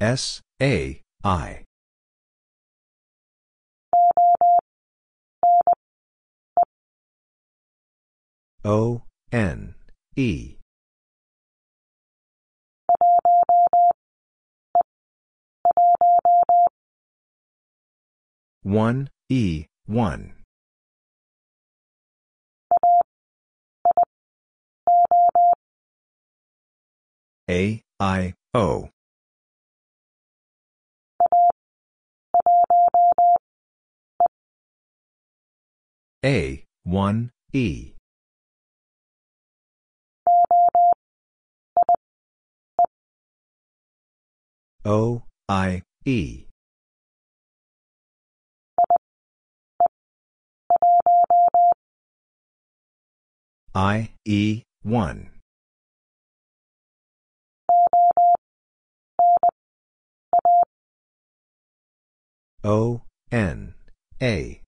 S, A, I. O, N, E. One E one A I O A one E O I E I, E, 1. O, N, A.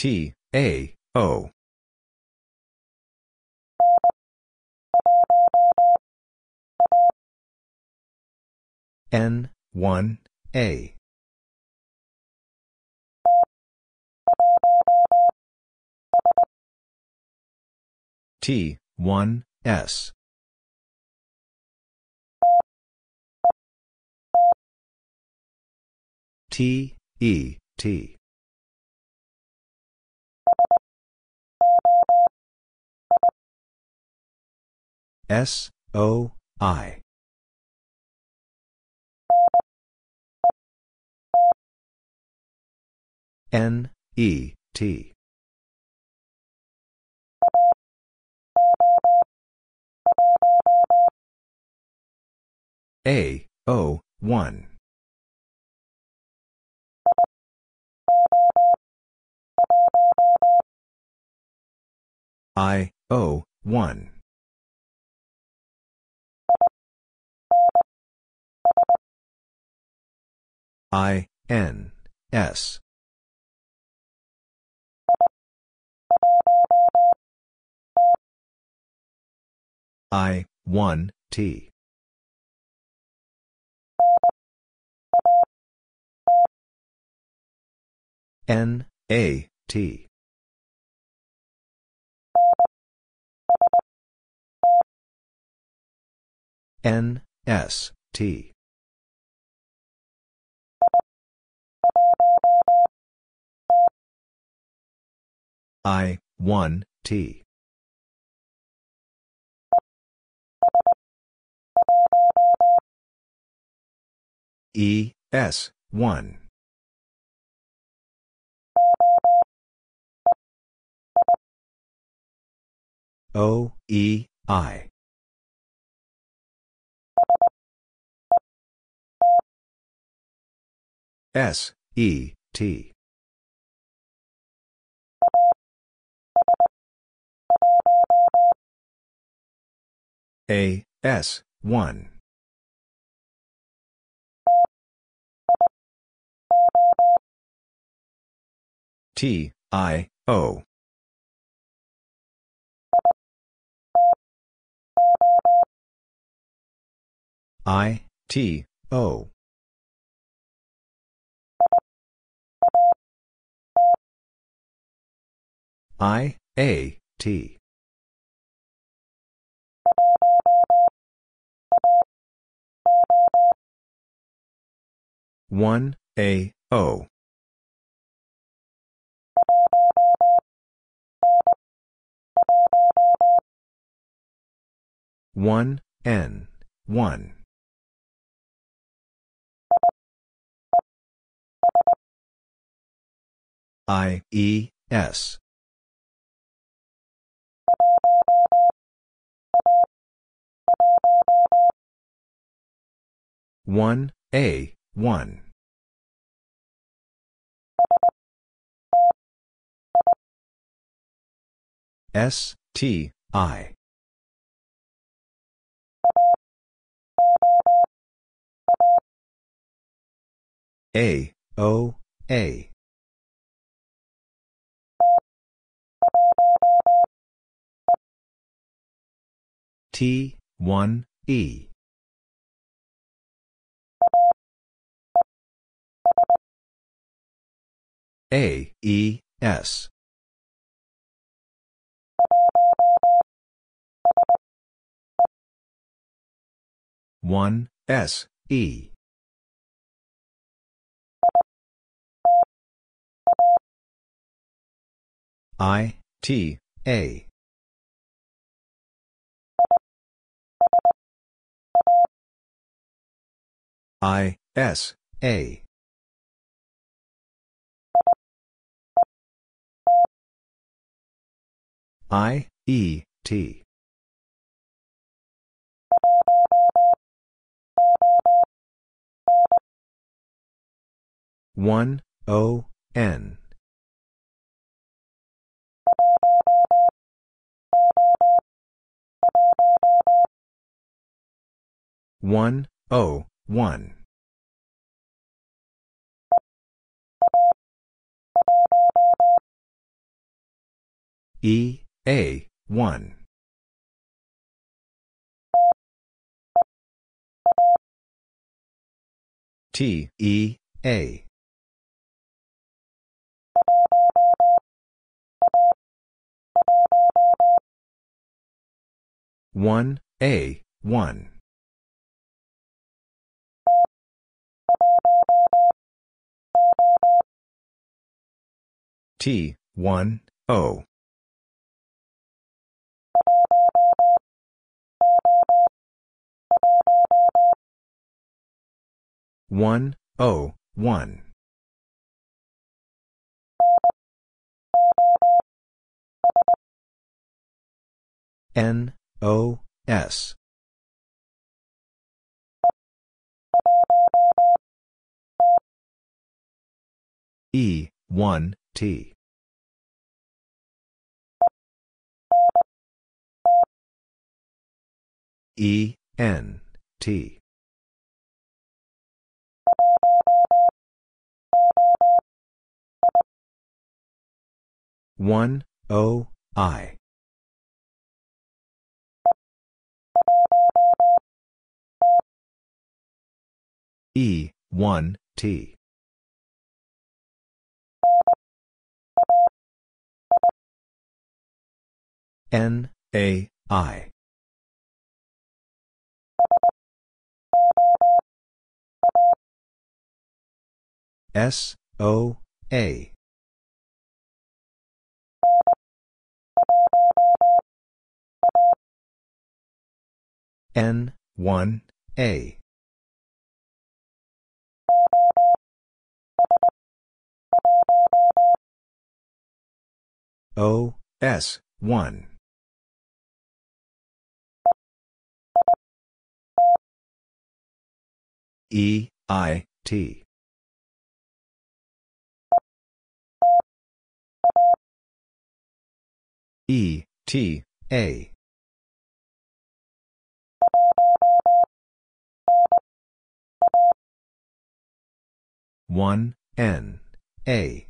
T, A, O. N, 1, A. T, 1, S. T, E, T. S, O, I. N, E, T. A, O, 1. I, O, 1. I, N, S. I, 1, T. N, A, T. N, S, T. I, 1, T. E, S, 1. O, E, I. S, E, T. A, S, 1. T, I, O. I, T, O. I, A, T. One A O. one N one. I E S. one A one S T I A O A T, 1, E. A, E, S. One S E. I T A. I S A I E T. One O N. One O one. E A one. T E A. one A one. T, 1, O. One O one. N O S. E, 1, T. E, N, T. One O I. E one T. N A I S O A. N 1 A. O S 1 E I T E T A. One N A.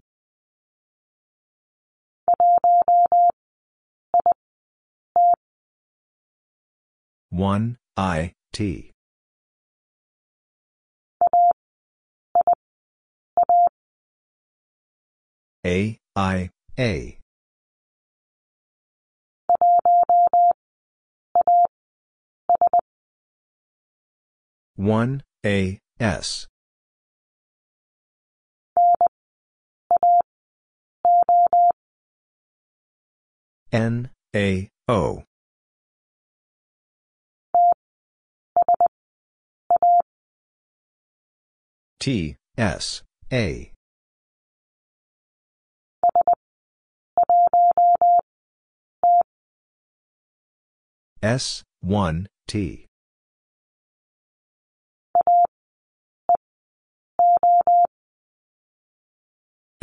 One I T. A I A one A S. N A O. T S A. S 1 T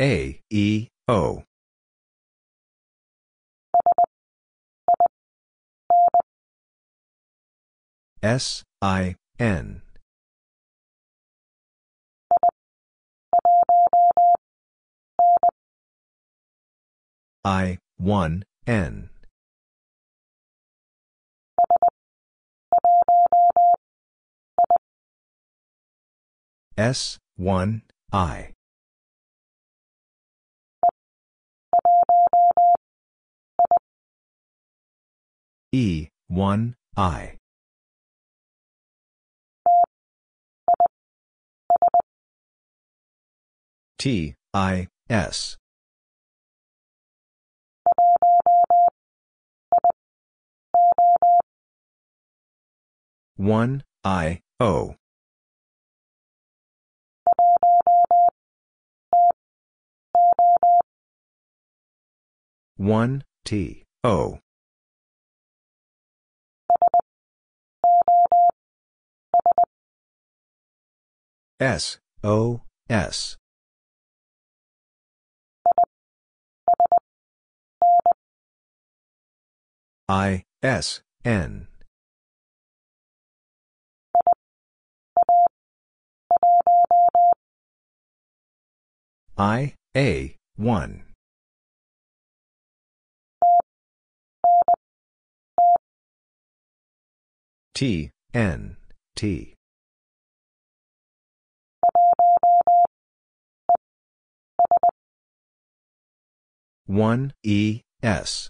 A, E, O. S, I, N. I, 1, N. S, 1, I. E, 1, I. T, I, S. One I O one T O S O S I S N I, A, 1. T, N, T. One E S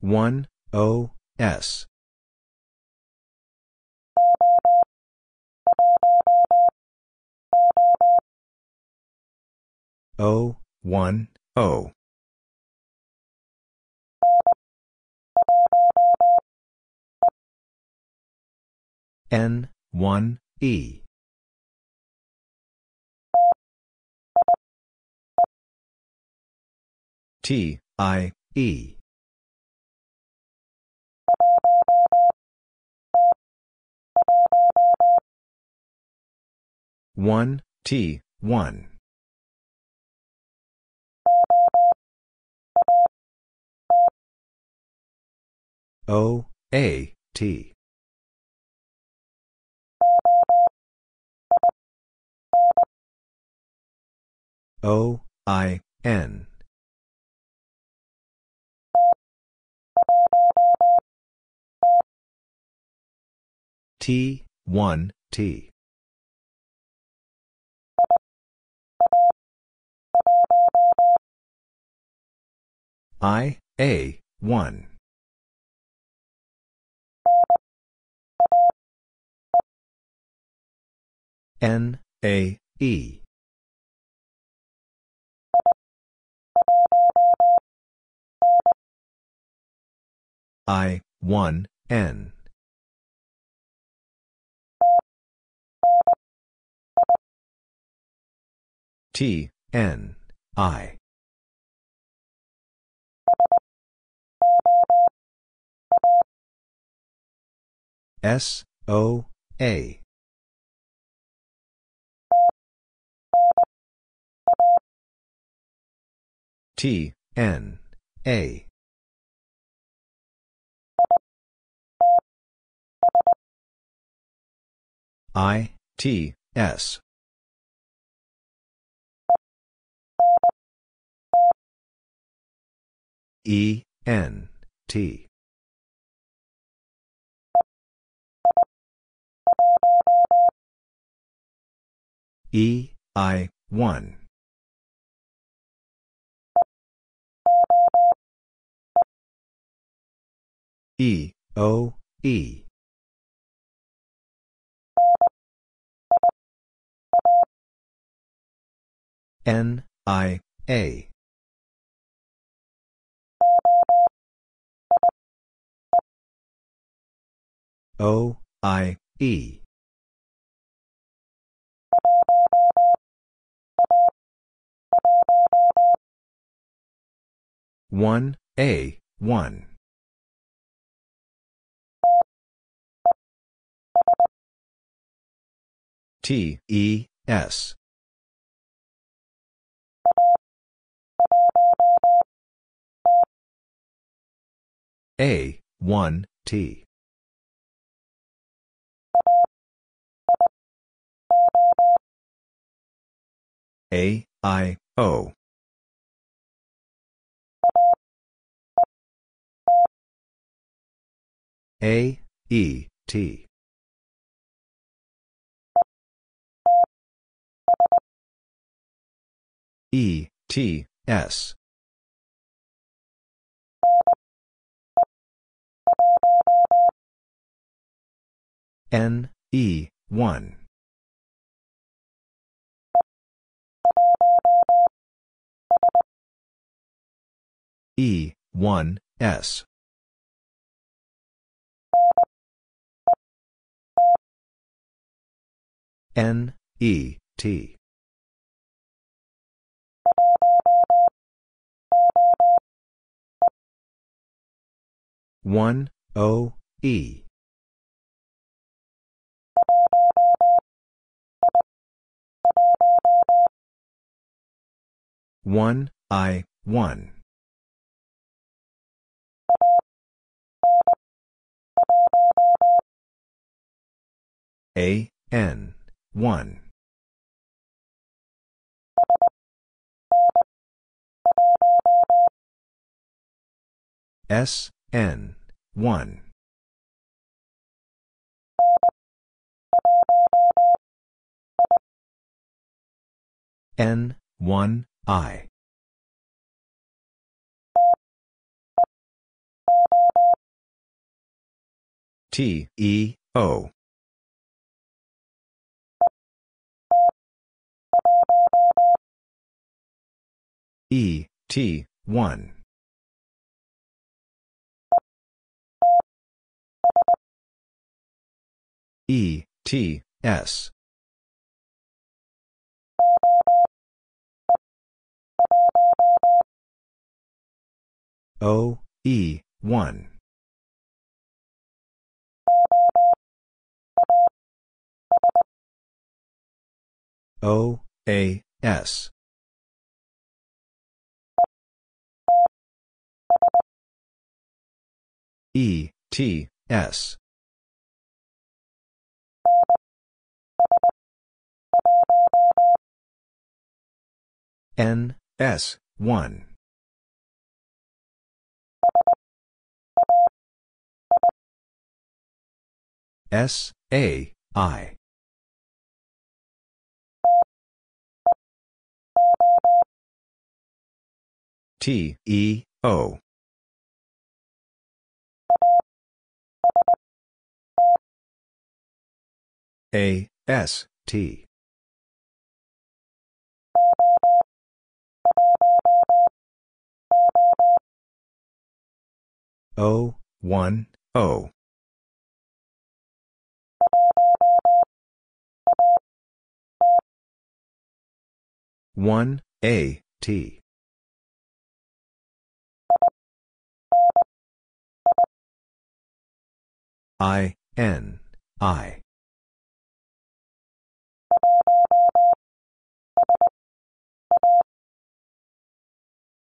one O S O, 1, O. N, 1, E. T, I, E. One T one O A T O I N T one T I, A, 1. N, A, E. I, 1, N. T, N, I. S, O, A. T, N, A. I, T, S. E, N, T. E, I, 1. E, O, E. N, I, A. O, I, E. One A one T E S A one T. A I O. A, E, T. E, T, S. N, E, 1. E, 1, S. N, E, T. One O E. one I one. A N one. S N 1. N 1 I. T E O. E T 1. E, T, S. O, E, 1. O, A, S. E, T, S. N, S, 1. S, A, I. T, E, O. A, S, T. O, 1, O. One A T. I N I.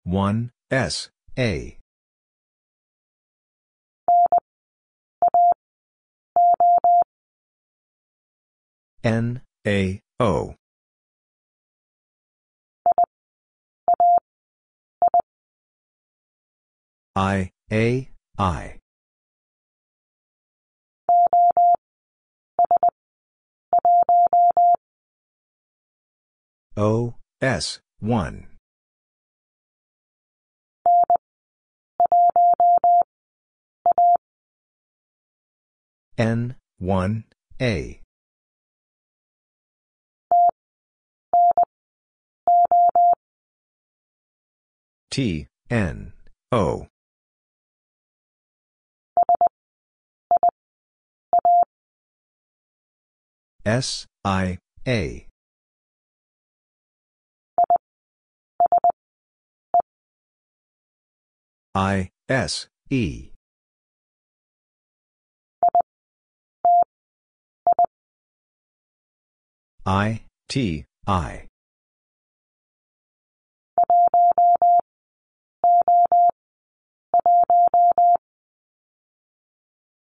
one S A N A O. I A I. O S 1 N 1 A T N O. S I A. I S E. I T I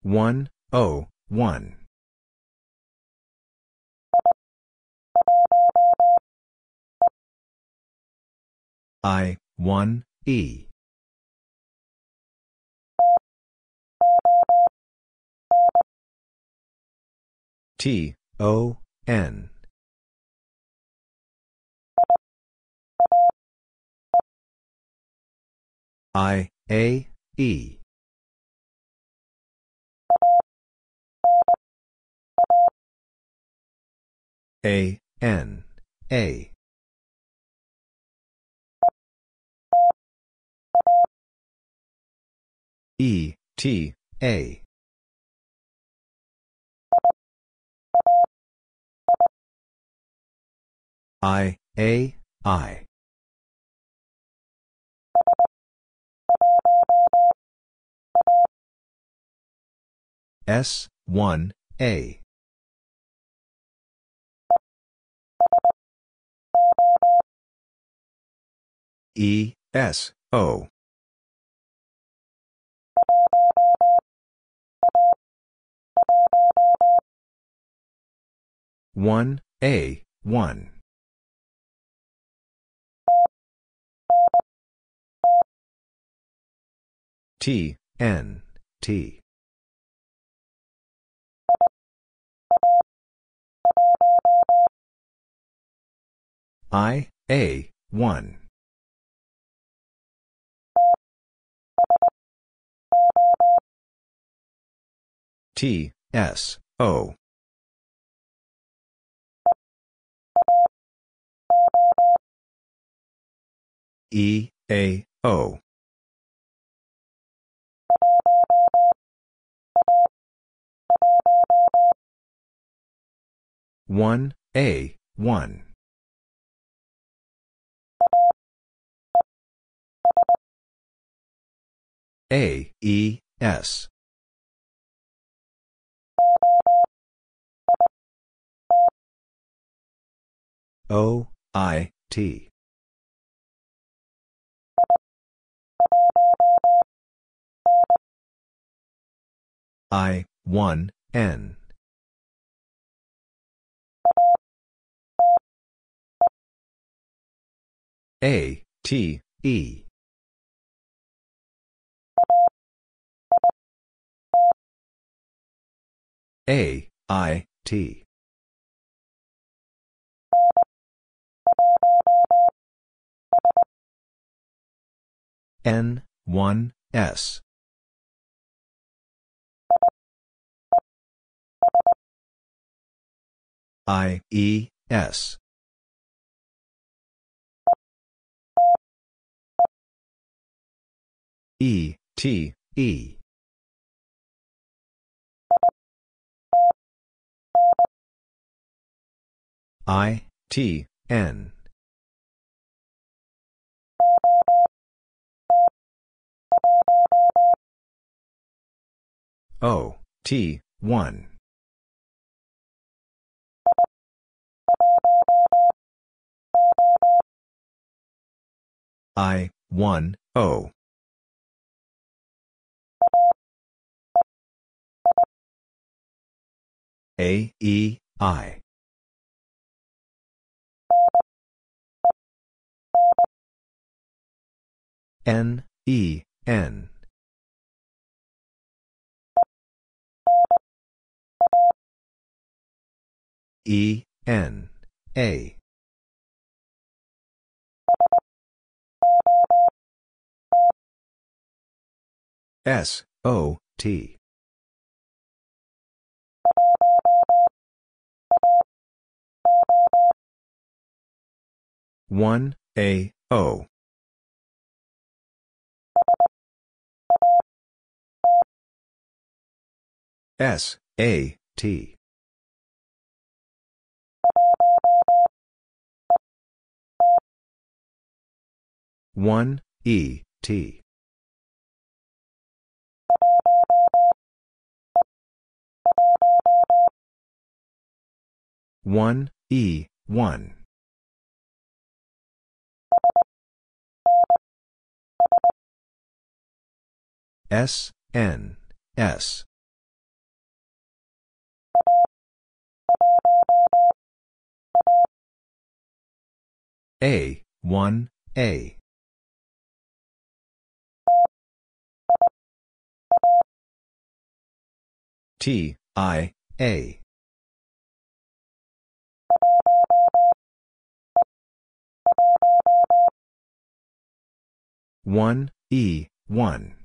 one O one I one E T, O, N. I, A, E. A, N, A. E, T, A. I, A, I. S, 1, A. E, S, O. One A one. T N T. I A one T S O. E, A, O. One A one. A E S O I T I, 1, N. A, T, E. A, I, T. N, 1, S. I, E, S. E, T, E. I, T, N. O, T, 1. I, 1, O. A, E, I. N, E, N. E, N, A. S, O, T. One A. O. S. A. T one E T one E one S, N, S. A, 1, A. T, I, A. One, E, one.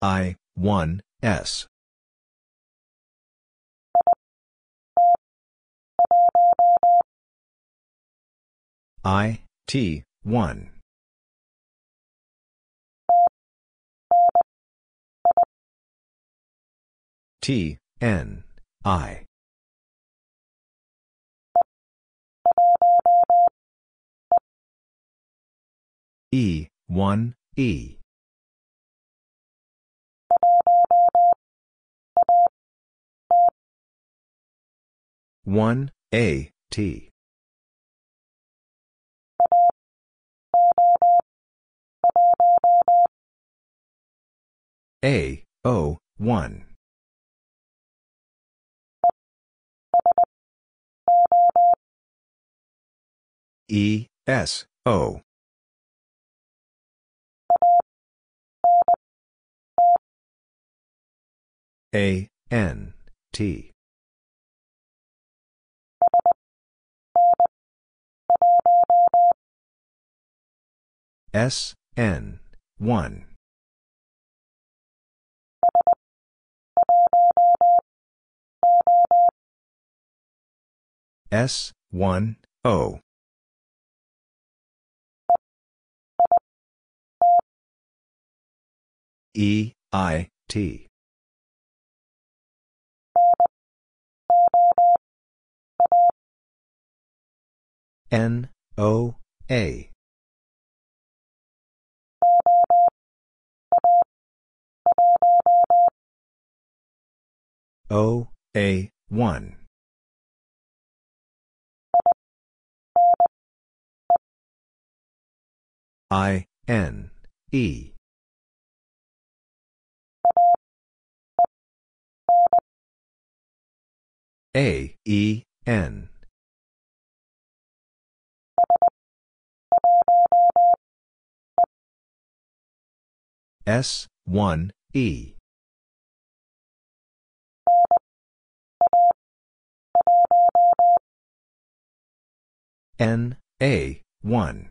I, one, S. I, T, one. T, N, I. E, 1, E. One A T A O one E S O. A N T. S N 1 S 1 O E I T. N O A. O A 1 I N E A E N. S 1 E. N A 1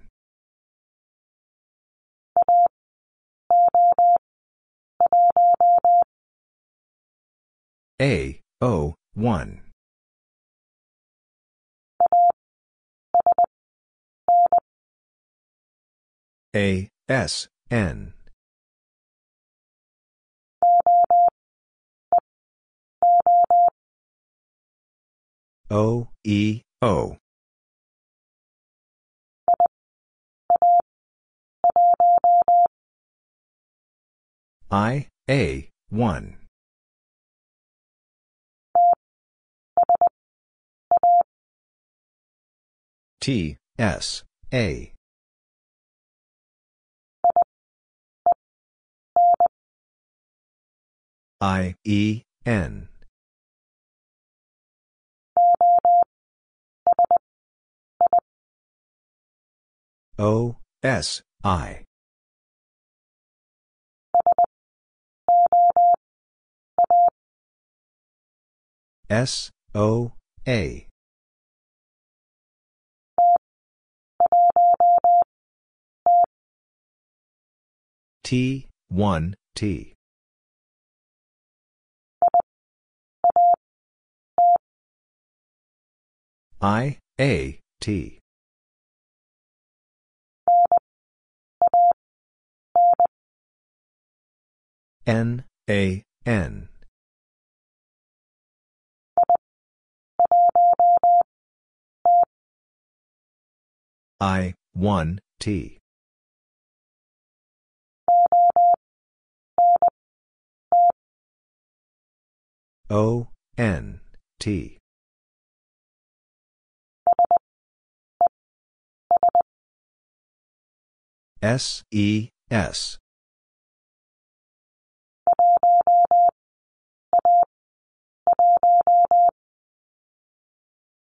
A O 1 A S N. O E O. I A 1 T S A I E N. O S I. S O A. T 1 T I A T. N A N. I 1 T. O N T S E S.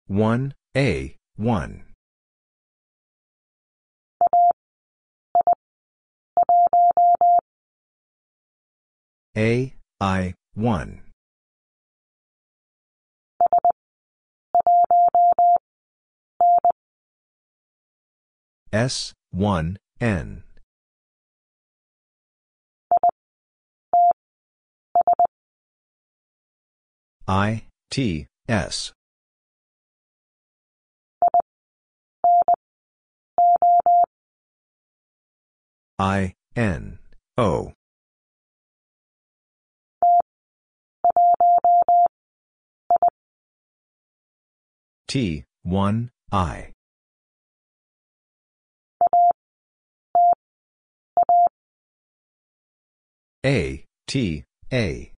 One A one A I one S one N. I, T, S. I, N, O. T, 1, I. A, T, A.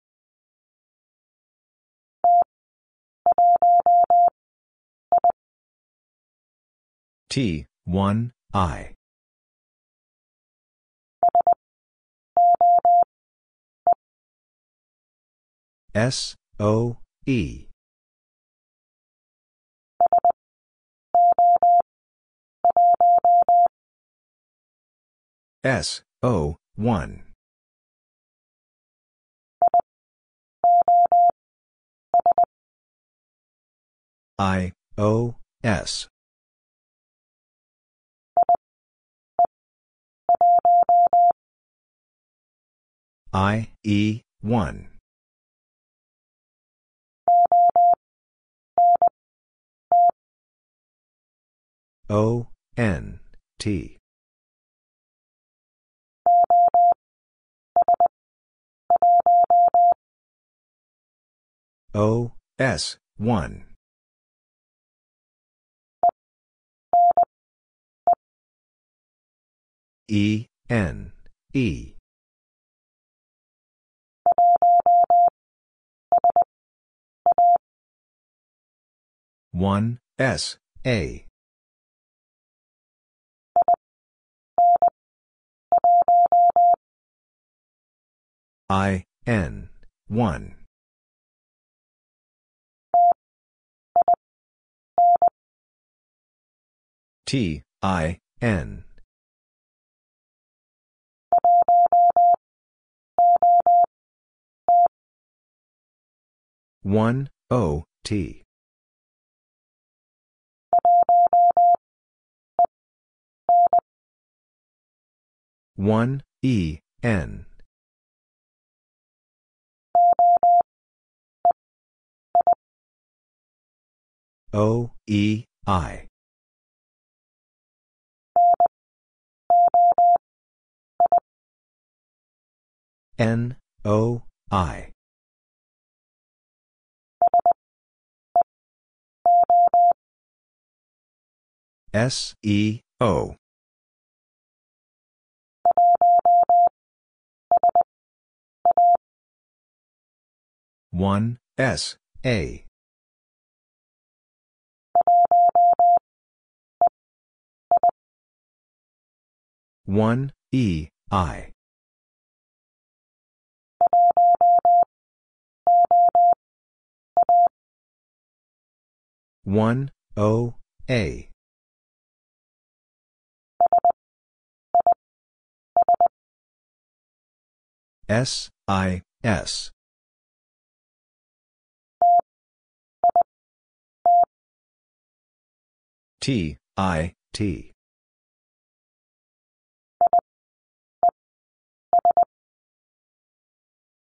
T, 1, I. S, O, E. S, O, 1. I, O, S. I, E, 1. O, N, T. O, S, 1. E, N, E. One S A. I N one. T I N one O T. One E N. O E I. N O I S E O. One S A. One E I. One O A S I S. T I T.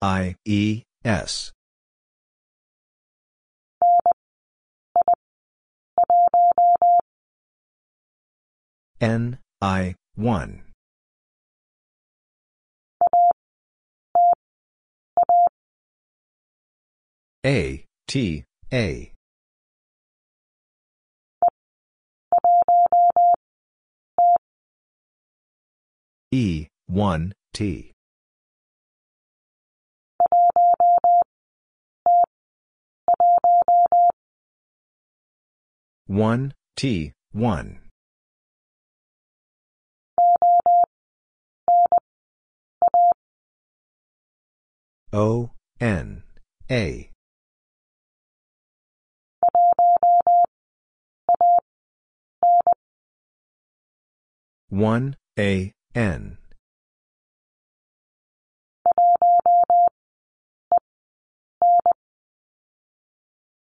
I E S. N I 1 A T A. E 1 T. One T one. O N A 1, A, N.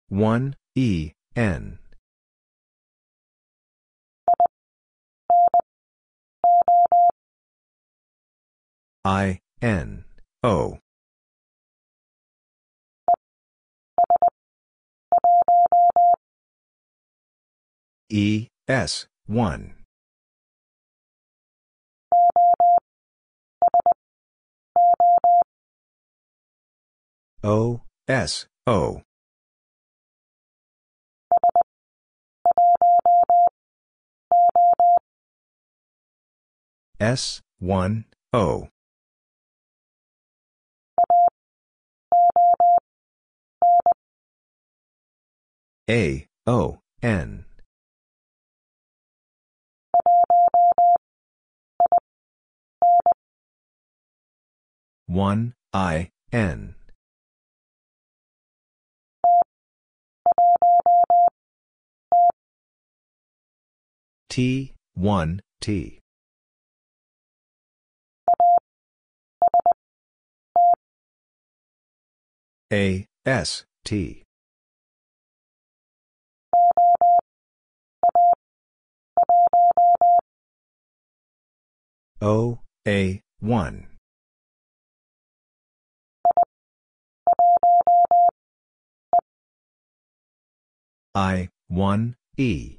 One E N. I N O. E S one. O, S, O. S, 1, O. A, O, N. One I N T one T. A S T. O A 1 I, 1, E.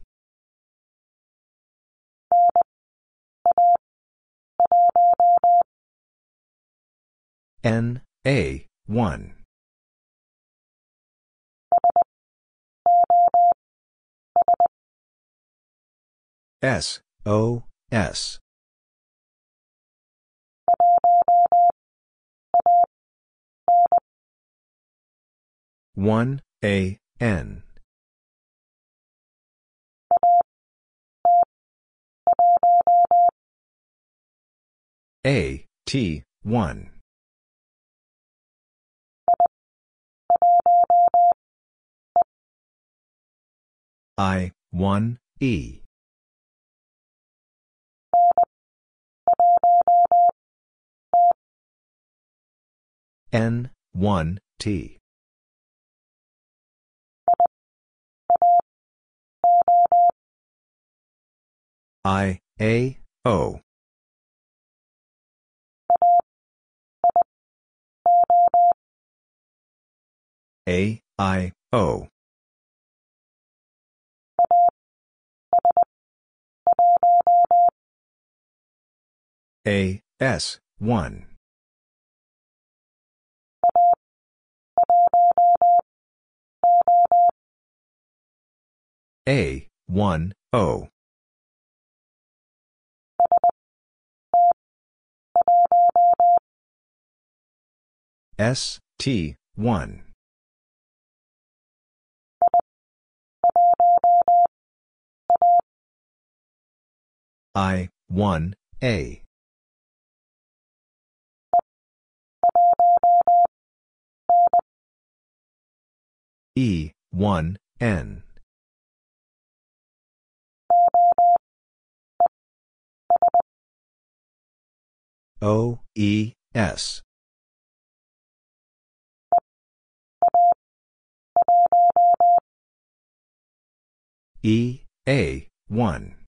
N, A, 1. S, O, S. One A N A, T, 1. I, 1, E. N, 1, T. I, A, O. A, I, O. A, S, 1. A, 1, O. S, T, 1. I, 1, A. E, 1, N. O, E, S. E, A, 1.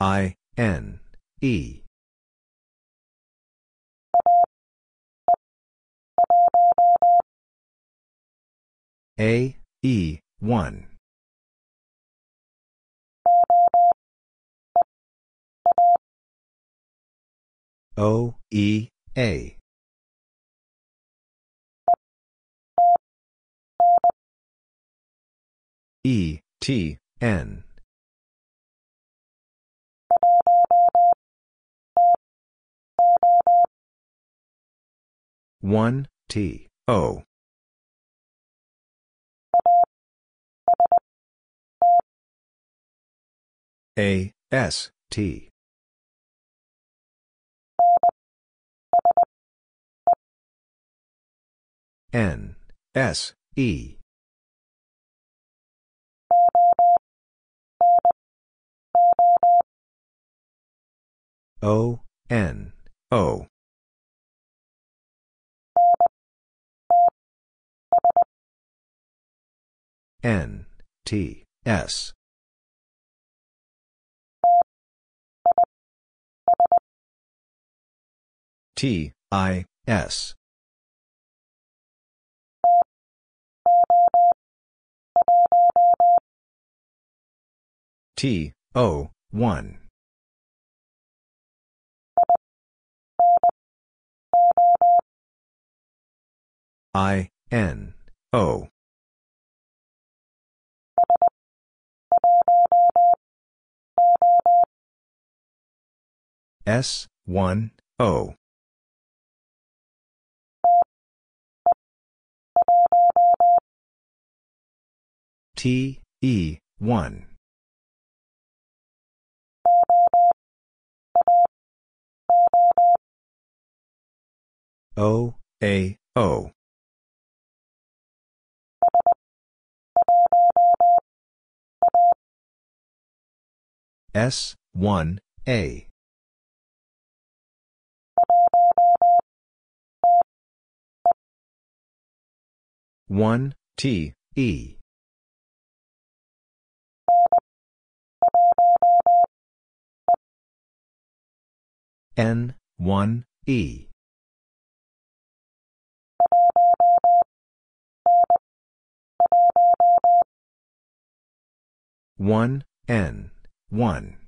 I, N, E. A, E, 1. O, E, A. E, T, N. One T O. A S T. N S E. O N O N T S. T I S. T O 1 I N O. S, 1, O. T, E, 1. O, A, O. S, 1, A. One T E. N one E. One N one.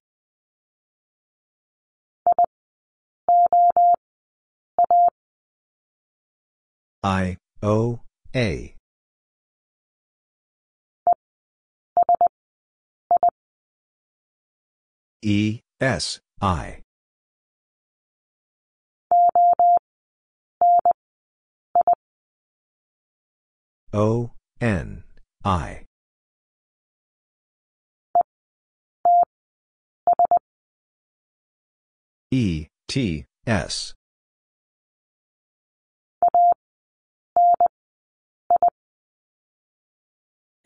I O A. E. S. I. O. N. I. E. T. S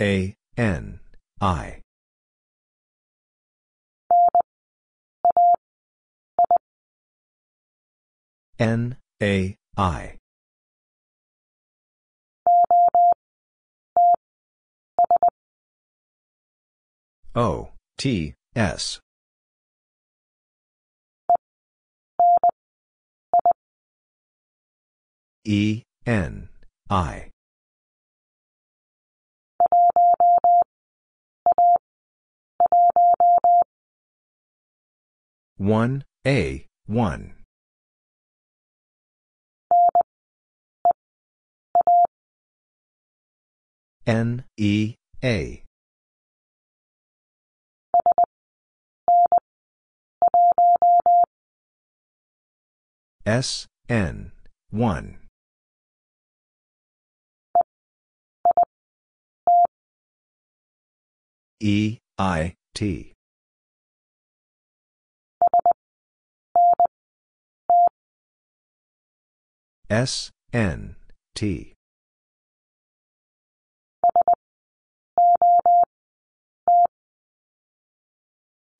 A N I. N A I. O T S. E N I one A one. N E A. S N one. E I T. S N T.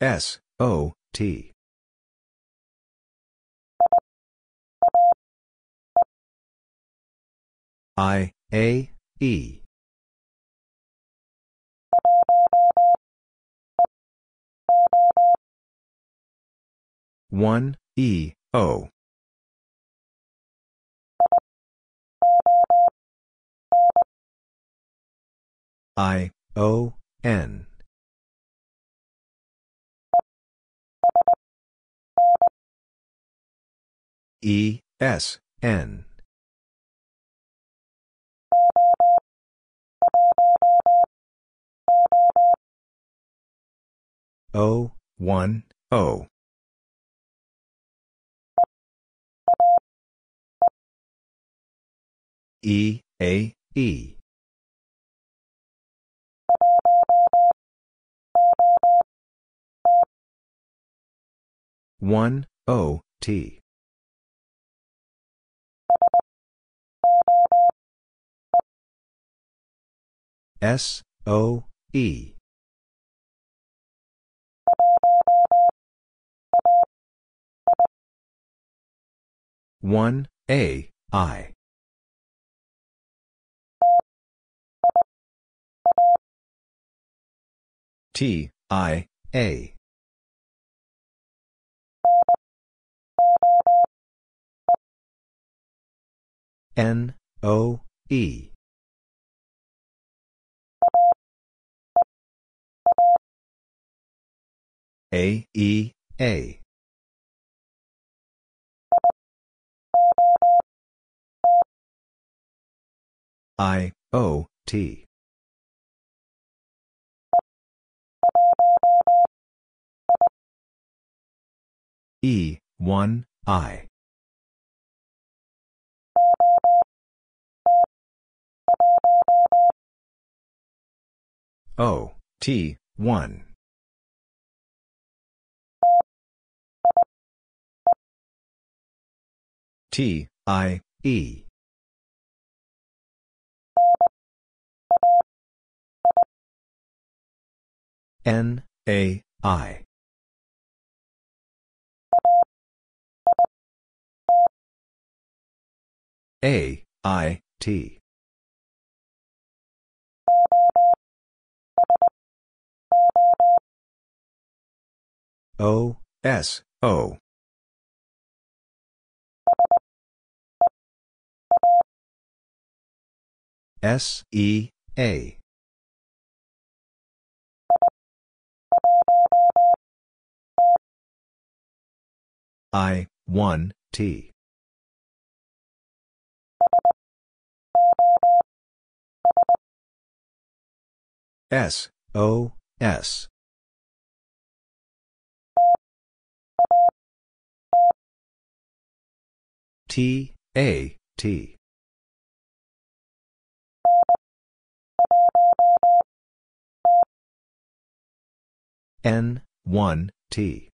S O T. I A E one E O. I O N. E S N. O one O E A E. One O T. S O E. One A I T I A N, O, E. A, E, A. I, O, T. E, 1, I. O, T, 1. T, I, E. N, A, I. A, I, T. O, S, O. S, E, A. I, 1, T. S, O, S. T, A, T. N, 1, T.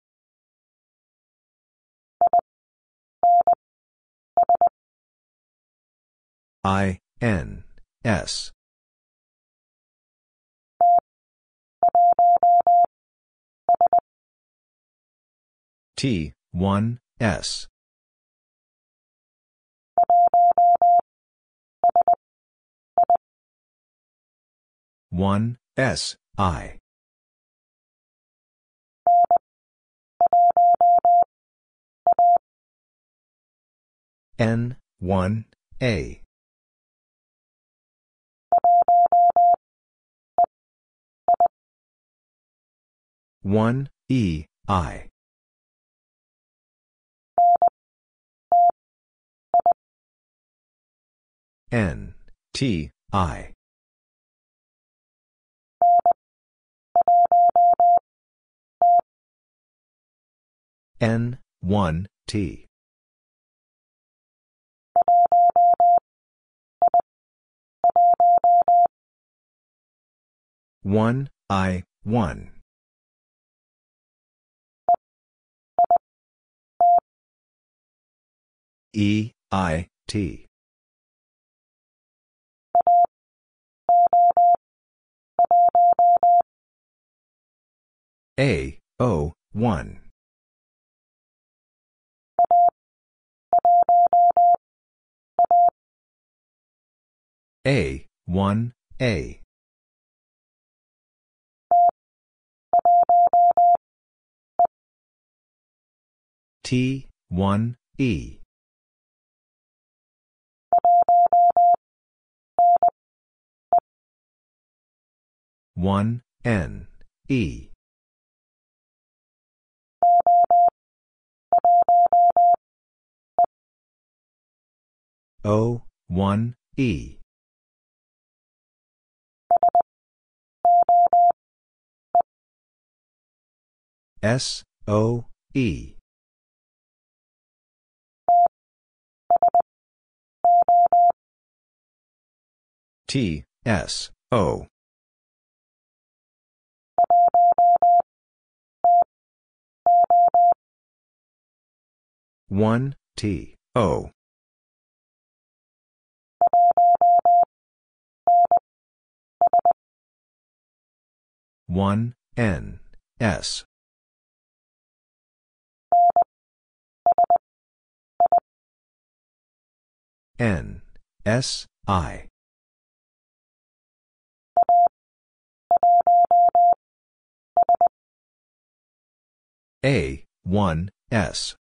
I, N, S. T, 1, S. One S I. N one A. One E I N T I. N, 1, T. One I one. E I T A O one A, 1, A. T, 1, E. One N E O one E S, O, E. T, S, O. One T O 1, N, S. N, S, I. A, 1, S.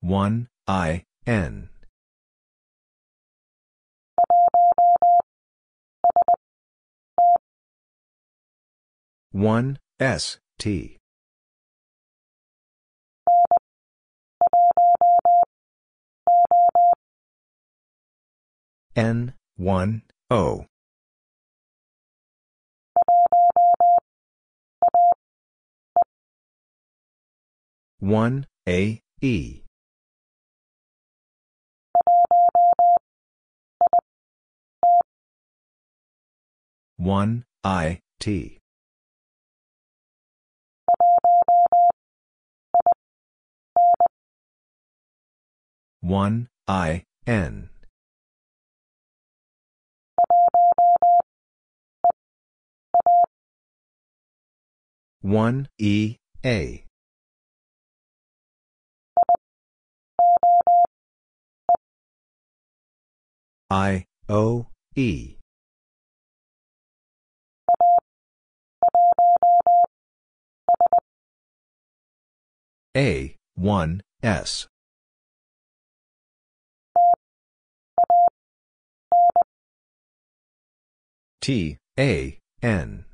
One I N One S T. N one O. One A E. One I T one I N. One E A. I O E. A 1 S T A N.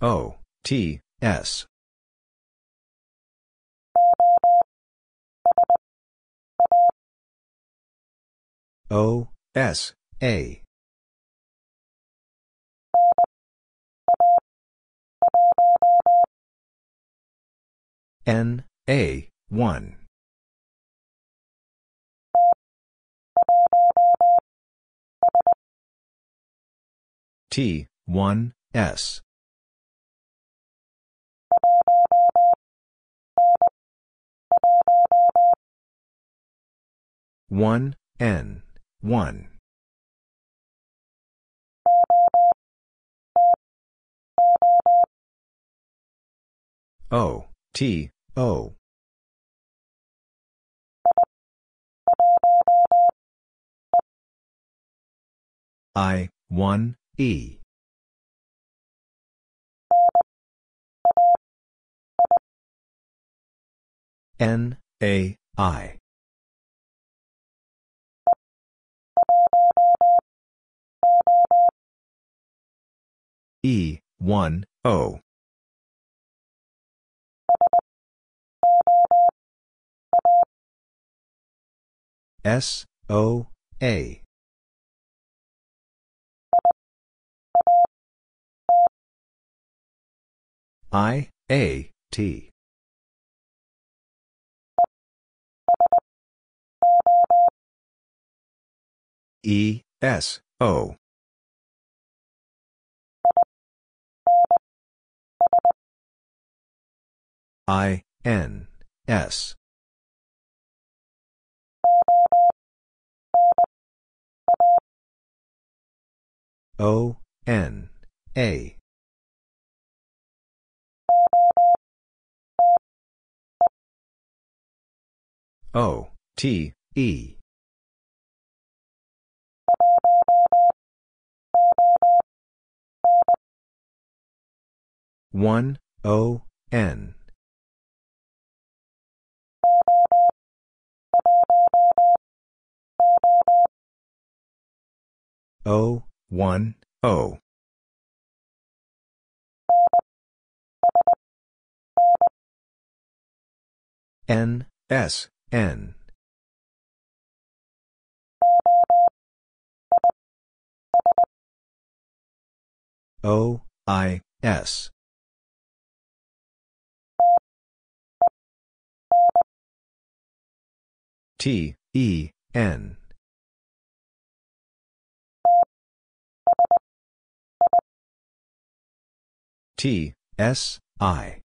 O T S. O S A. N A 1 T 1 S. one N one. O T O. I one E N A I E, 1, O. S, O, A. I, A, T. E, S, O. I, N, S. O, N, A. O, T, E. One O N. O one O. N S N O I S T, E, N. T, S, I.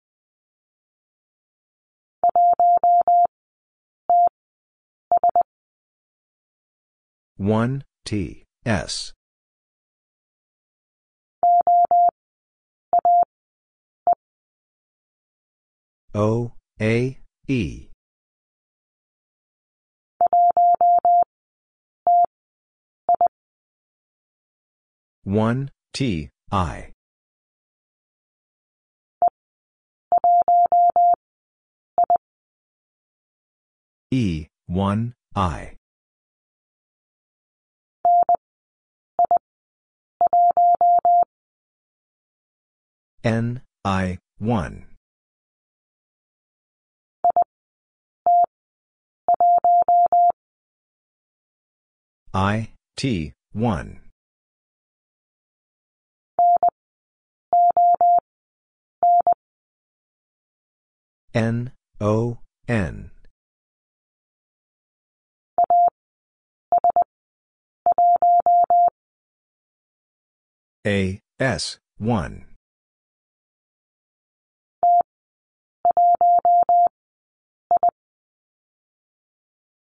1, T, S. O, A, E. One T I E one I N, I, 1. I, T, 1. N, O, N. A, S, 1.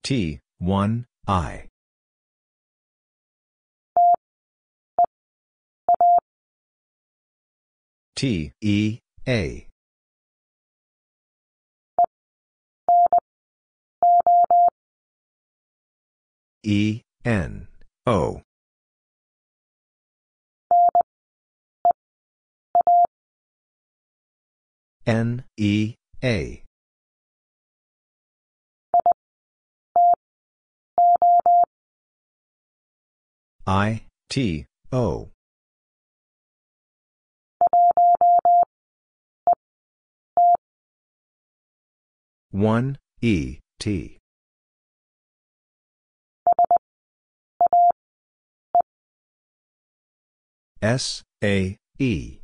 T, 1, I. T, E, A. E, N, O. N, E, A. I, T, O. One E T. S A E.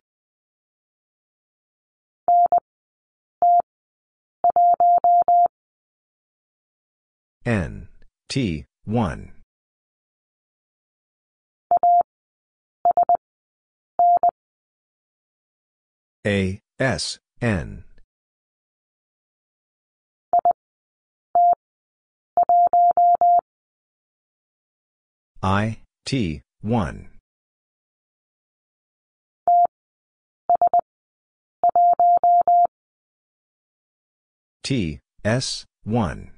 N T 1 A S N. I T 1 T S 1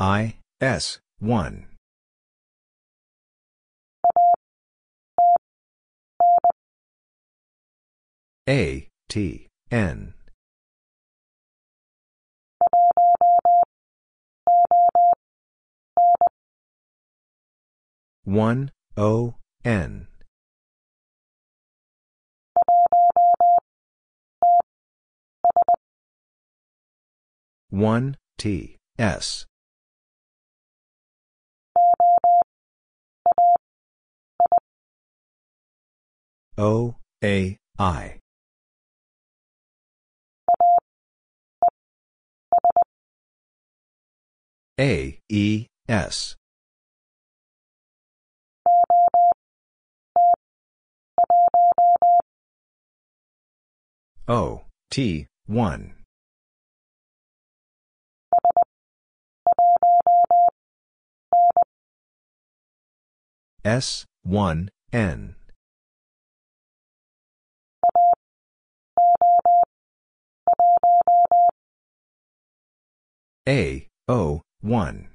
I, S, 1. A, T, N. One O N one T S O, A, I. A, E, S. O, T, 1. S, 1, N. A, O, 1.